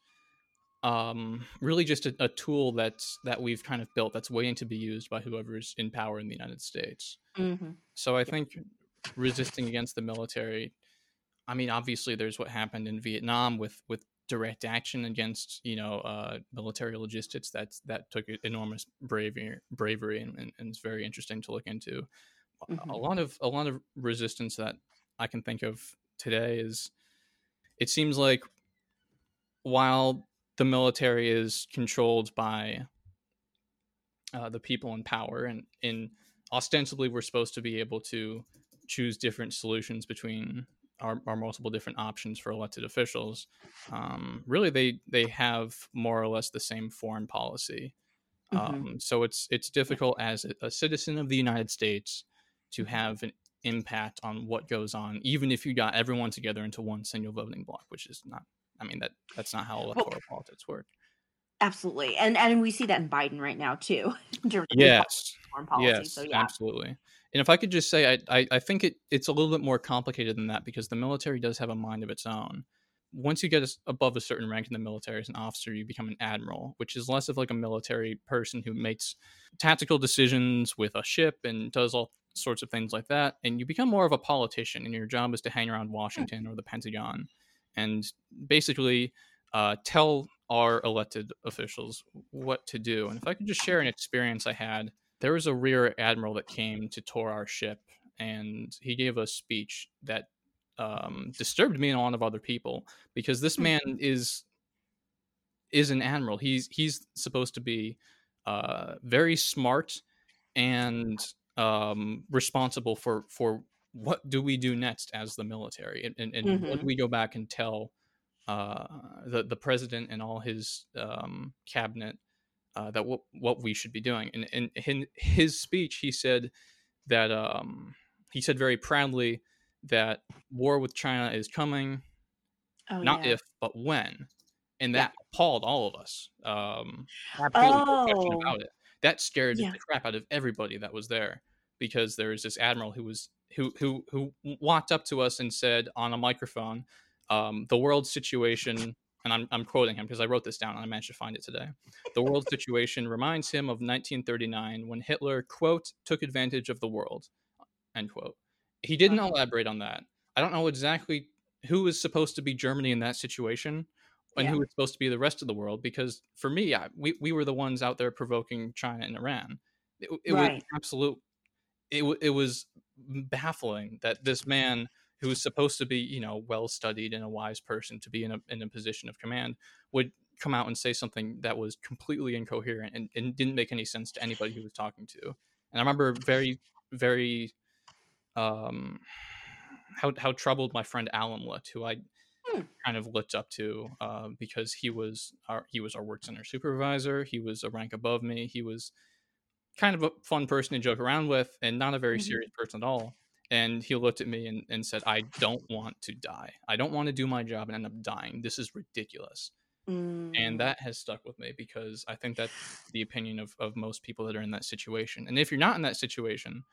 um really just a, a tool that's that we've kind of built that's waiting to be used by whoever's in power in the United States. mm-hmm. So I think resisting against the military. I mean, obviously, there's what happened in Vietnam with with direct action against you know uh, military logistics. That's that took enormous bravery, bravery, and, and, and it's very interesting to look into. A- A lot of a lot of resistance that I can think of today is. It seems like while the military is controlled by uh, the people in power and in ostensibly we're supposed to be able to choose different solutions between our, our multiple different options for elected officials um, really they they have more or less the same foreign policy Mhm. um, so it's it's difficult as a, a citizen of the united states to have an impact on what goes on even if you got everyone together into one single voting block which is not i mean that that's not how electoral politics work absolutely and and we see that in biden right now too in terms of his yes policy Yes, so yeah absolutely. And if I could just say, I, I, I think it, it's a little bit more complicated than that because the military does have a mind of its own. Once you get above a certain rank in the military as an officer, you become an admiral, which is less of like a military person who makes tactical decisions with a ship and does all sorts of things like that. And you become more of a politician, and your job is to hang around Washington or the Pentagon and basically uh, tell our elected officials what to do. And if I could just share an experience I had there was a rear admiral that came to tour our ship and he gave a speech that um, disturbed me and a lot of other people because this man is is an admiral he's he's supposed to be uh, very smart and um, responsible for for what do we do next as the military and, and, and what do Mhm. we go back and tell uh, the the president and all his um, cabinet uh, that what what we should be doing. And, and in his speech, he said that um, he said very proudly that war with China is coming, oh, not yeah. if but when, and Yeah. that appalled all of us. Um, absolutely no question Oh. about it. That scared Yeah. the crap out of everybody that was there because there was this admiral who was who who who walked up to us and said on a microphone, um, "The world situation." And I'm, I'm quoting him because I wrote this down and I managed to find it today. The world situation reminds him of 1939 when Hitler, quote, took advantage of the world, end quote. He didn't elaborate on that. I don't know exactly who is supposed to be Germany in that situation and Yeah. was supposed to be the rest of the world because for me I, we, we were the ones out there provoking china and iran. It, it was absolute it, it was baffling that this man who was supposed to be you know well studied and a wise person to be in a, in a position of command would come out and say something that was completely incoherent and, and didn't make any sense to anybody he was talking to. And i remember very very um how how troubled my friend Alan looked, who I Hmm. kind of looked up to uh, because he was our he was our work center supervisor. He was a rank above me. He was kind of a fun person to joke around with, and not a very Mhm. serious person at all. And he looked at me and, and said, "I don't want to die. I don't want to do my job and end up dying. This is ridiculous." Mm, and that has stuck with me because I think that's the opinion of, of most people that are in that situation. And if you're not in that situation,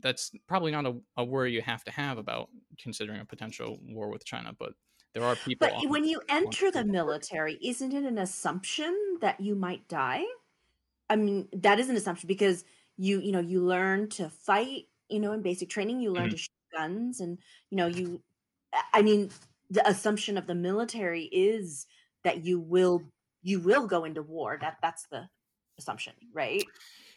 that's probably not a, a worry you have to have about considering a potential war with China. But there are people. But when you enter the military, isn't it an assumption that you might die? I mean, that is an assumption because you, you know, you learn to fight, you know, in basic training, you learn Mhm. to shoot guns and, you know, you I mean, the assumption of the military is that you will you will go into war. That that's the assumption, right?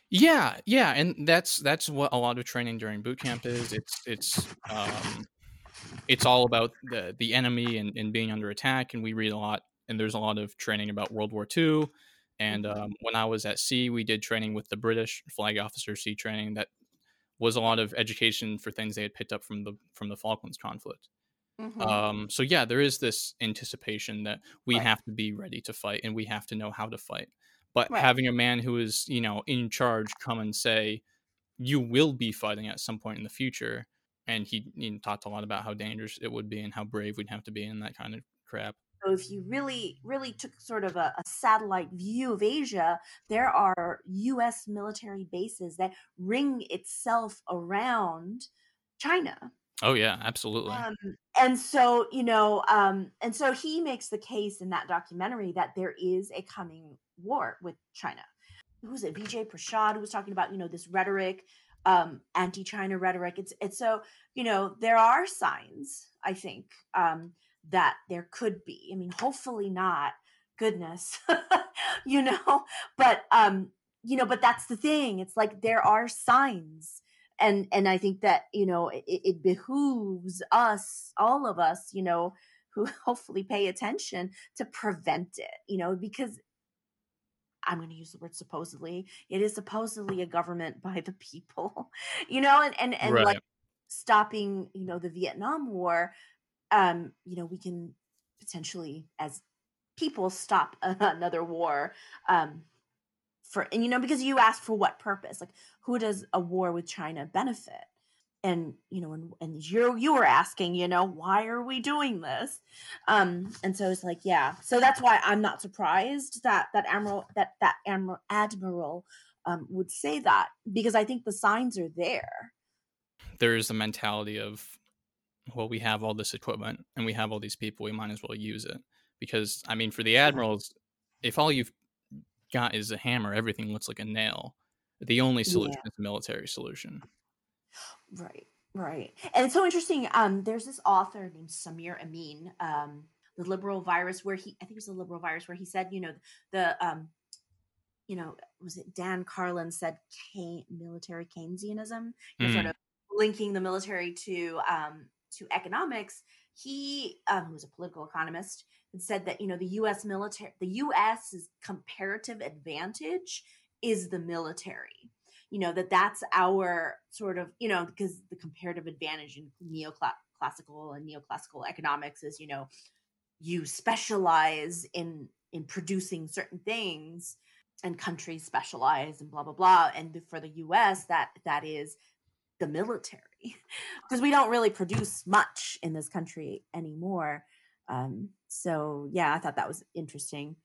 Yeah, yeah, and that's that's what a lot of training during boot camp is. It's it's um, it's all about the the enemy and, and being under attack. And we read a lot, and there's a lot of training about World War II. And Mhm. um, when I was at sea, we did training with the British flag officer sea training. That was a lot of education for things they had picked up from the from the Falklands conflict. Mhm. Um, so yeah, there is this anticipation that we Right. have to be ready to fight and we have to know how to fight. But Right. having a man who is, you know, in charge come and say, you will be fighting at some point in the future. And he you know, talked a lot about how dangerous it would be and how brave we'd have to be and that kind of crap. So if you really, really took sort of a, a satellite view of Asia, there are U.S. military bases that ring itself around China. Oh yeah, absolutely. Um, and so, you know, um, and so he makes the case in that documentary that there is a coming war with China. Who was it? Vijay Prashad who was talking about, you know, this rhetoric, um, anti-China rhetoric. It's it's so, you know, there are signs, I think, um, that there could be. I mean, hopefully not. Goodness, you know, but um, you know, but that's the thing. It's like there are signs and and i think that you know it, it behooves us all of us you know who hopefully pay attention to prevent it you know because i'm going to use the word supposedly it is supposedly a government by the people you know and and, and like stopping you know the vietnam war um you know we can potentially as people stop another war um for and you know because you asked for what purpose? Like who does a war with china benefit and you know and, and you you were asking you know why are we doing this? Um and so it's like yeah. So that's why i'm not surprised that that admiral that that admiral, admiral um would say that because i think the signs are there. There is a mentality of well we have all this equipment and we have all these people we might as well use it. Because i mean for the admirals if all you've got is a hammer everything looks like a nail. The only solution Yeah. is a military solution Right, right. And it's so interesting. Um, there's this author named Samir Amin, um, the liberal virus, where he I think it was the liberal virus where he said, you know, the um, you know, was it Dan Carlin said military Keynesianism, know, sort Mm. of linking the military to um to economics. He um, who was a political economist said that you know the U.S. military, the U.S.'s comparative advantage is the military you know that that's our sort of you know because the comparative advantage in neoclassical and neoclassical economics is you know you specialize in in producing certain things and countries specialize and blah blah blah. And for the us that that is the military because we don't really produce much in this country anymore. Um so yeah i thought that was interesting.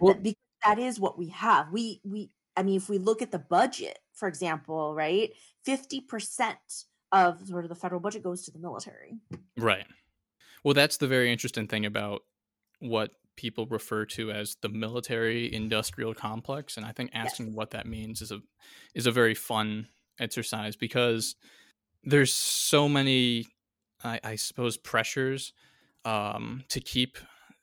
Well- because that is what we have. We we I mean, if we look at the budget, for example, right, fifty percent of sort of the federal budget goes to the military. Right. Well, that's the very interesting thing about what people refer to as the military industrial complex and I think asking Yes. what that means is a is a very fun exercise because there's so many I, I suppose pressures um, to keep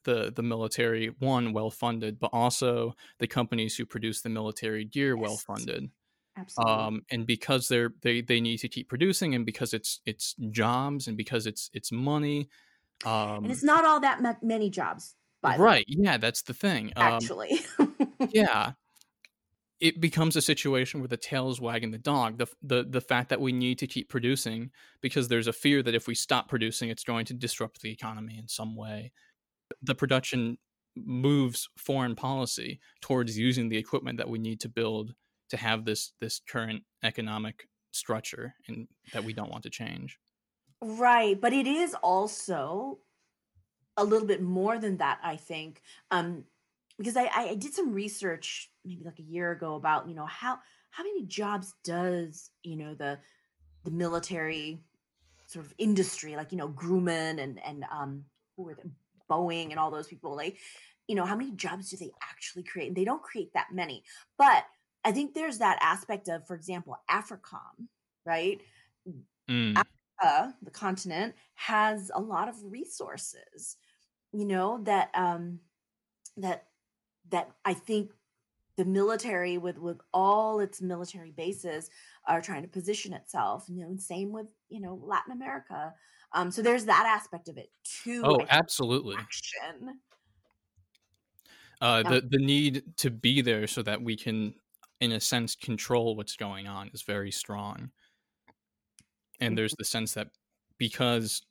the the military one well funded, but also the companies who produce the military gear well funded. Absolutely. Um, and because they're they they need to keep producing, and because it's it's jobs, and because it's it's money. Um, and it's not all that ma- many jobs, by the way, right? Yeah, that's the thing. Um, actually. yeah it becomes a situation where the tail is wagging the dog the, the the fact that we need to keep producing because there's a fear that if we stop producing it's going to disrupt the economy in some way the production moves foreign policy towards using the equipment that we need to build to have this this current economic structure and that we don't want to change Right, but it is also a little bit more than that, I think. Um, because I, I did some research maybe like a year ago about, you know, how how many jobs does, you know, the the military sort of industry, like, you know, Grumman and and um who were the Boeing and all those people, like, you know, how many jobs do they actually create? And they don't create that many. But I think there's that aspect of, for example, AFRICOM, right? Mm, uh, the continent has a lot of resources you know that um that that i think the military with with all its military bases are trying to position itself you know same with you know latin america um so there's that aspect of it too oh think, absolutely action uh, Yeah. the the need to be there so that we can, in a sense, control what's going on is very strong. And there's the sense that because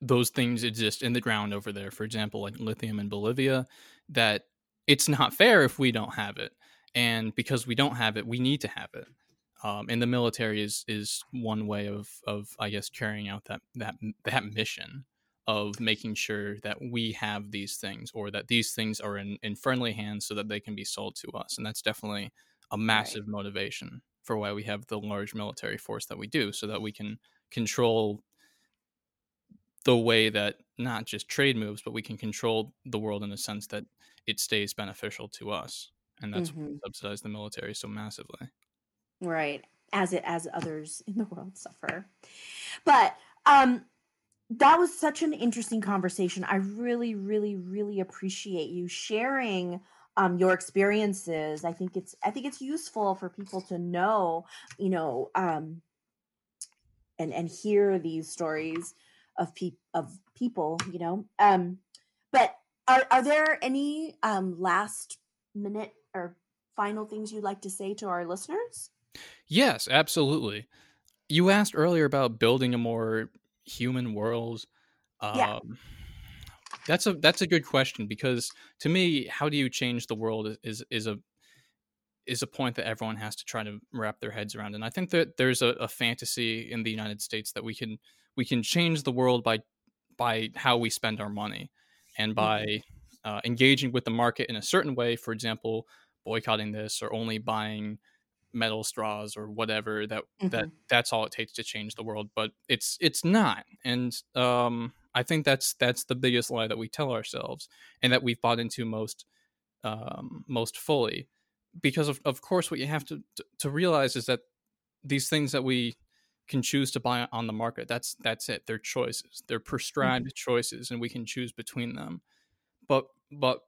those things exist in the ground over there, for example, like lithium in Bolivia, that it's not fair if we don't have it, and because we don't have it, we need to have it. Um, and the military is is one way of of I guess carrying out that that that mission of making sure that we have these things or that these things are in, in friendly hands so that they can be sold to us. And that's definitely a massive motivation for why we have the large military force that we do, so that we can control the way that not just trade moves, but we can control the world in a sense that it stays beneficial to us. And that's why we Mhm. subsidize the military so massively. Right as it as others in the world suffer. But um that was such an interesting conversation. I really really really appreciate you sharing um your experiences. I think it's i think it's useful for people to know you know um and and hear these stories of peop of people you know? Um but are are there any um last minute or final things you'd like to say to our listeners Yes, absolutely. You asked earlier about building a more human world. Um, Yeah. That's a that's a good question because to me, how do you change the world is, is is a is a point that everyone has to try to wrap their heads around. And I think that there's a, a fantasy in the United States that we can we can change the world by by how we spend our money and by uh, engaging with the market in a certain way. For example, boycotting this or only buying metal straws or whatever that that that's all it takes to change the world but it's it's not and um i think that's that's the biggest lie that we tell ourselves and that we've bought into most um most fully because of, of course what you have to, to realize is that these things that we can choose to buy on the market that's that's it they're choices they're prescribed choices and we can choose between them but but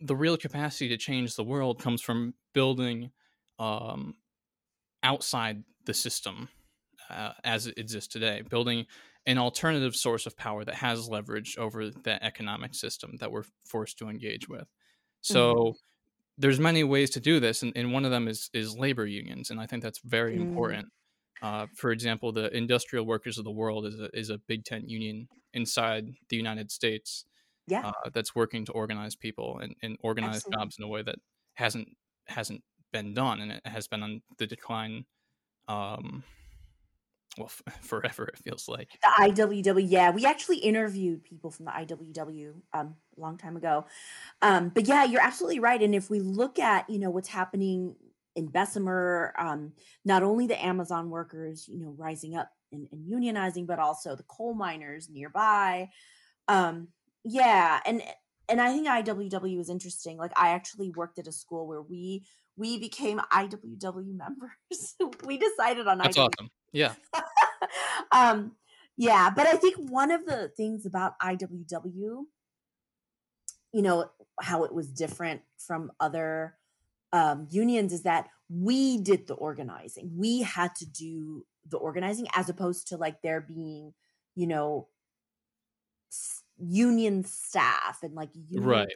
the real capacity to change the world comes from building um, outside the system uh, as it exists today, building an alternative source of power that has leverage over the economic system that we're forced to engage with. So there's many ways to do this, and, and one of them is is labor unions, and I think that's very Mm. important. Uh, for example, the Industrial Workers of the World is a is a Big Tent union inside the United States yeah uh, that's working to organize people and, and organize Absolutely. jobs in a way that hasn't hasn't been done and it has been on the decline um well, f- forever it feels like. The IWW, yeah, we actually interviewed people from the IWW um, a long time ago. Um, but yeah, you're absolutely right. And if we look at you know what's happening in Bessemer, um, not only the Amazon workers, you know, rising up and, and unionizing, but also the coal miners nearby. Um, yeah, and and I think IWW is interesting. Like I actually worked at a school where we we became IWW members. we decided on That's IWW. awesome. Yeah. um, yeah, but I think one of the things about IWW, you know, how it was different from other um, unions is that we did the organizing. We had to do the organizing as opposed to like there being, you know, s- union staff and like union Right.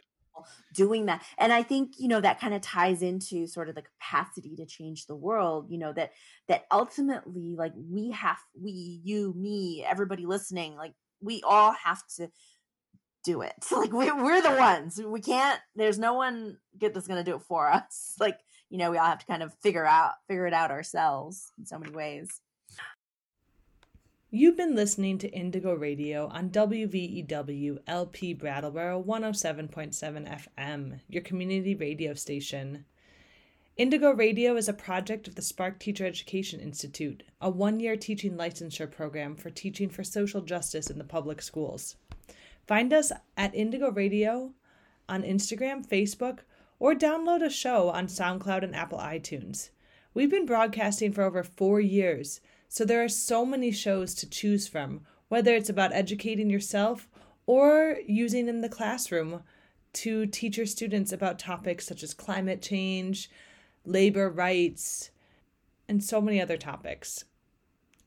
Doing that. And I think, you know, that kind of ties into sort of the capacity to change the world, you know, that that ultimately like we have we, you, me, everybody listening, like we all have to do it. Like we, we're the ones. We can't. There's no one get that's gonna do it for us. Like you know, we all have to kind of figure out figure it out ourselves in so many ways. You've been listening to Indigo Radio on WVEW LP Brattleboro 107.7 FM, your community radio station. Indigo Radio is a project of the Spark Teacher Education Institute, a one year teaching licensure program for teaching for social justice in the public schools. Find us at Indigo Radio on Instagram, Facebook, or download a show on SoundCloud and Apple iTunes. We've been broadcasting for over four years, so there are so many shows to choose from, whether it's about educating yourself or using in the classroom to teach your students about topics such as climate change, labor rights, and so many other topics.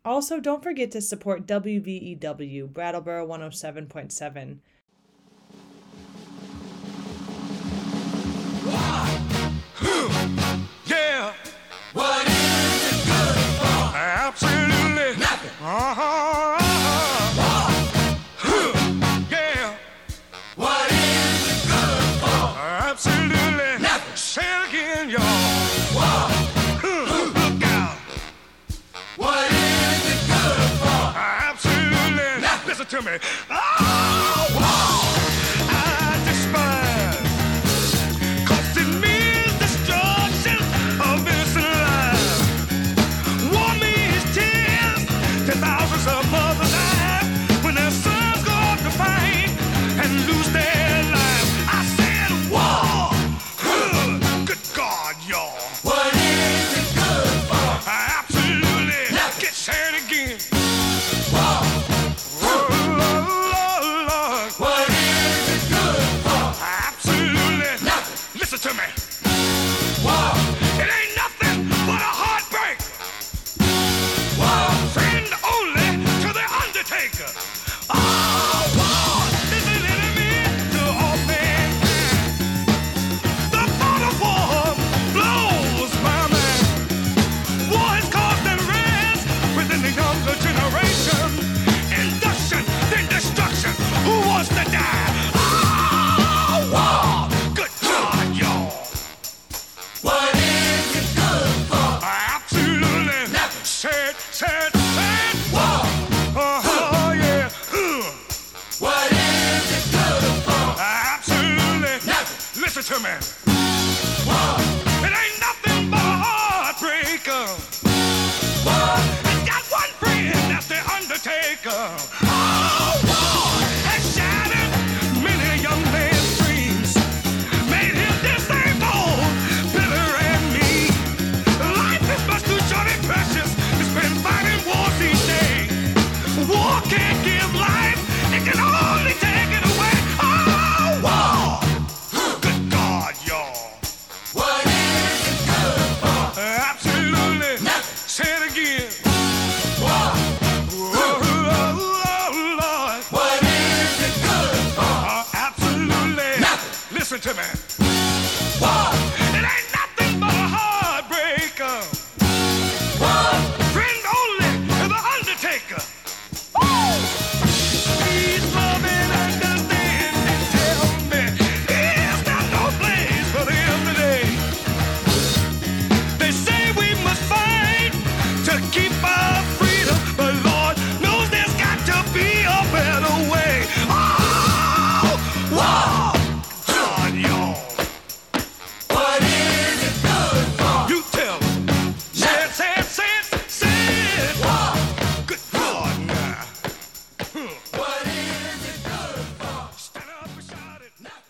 Also, don't forget to support WVEW Brattleboro 107.7. to me. Oh,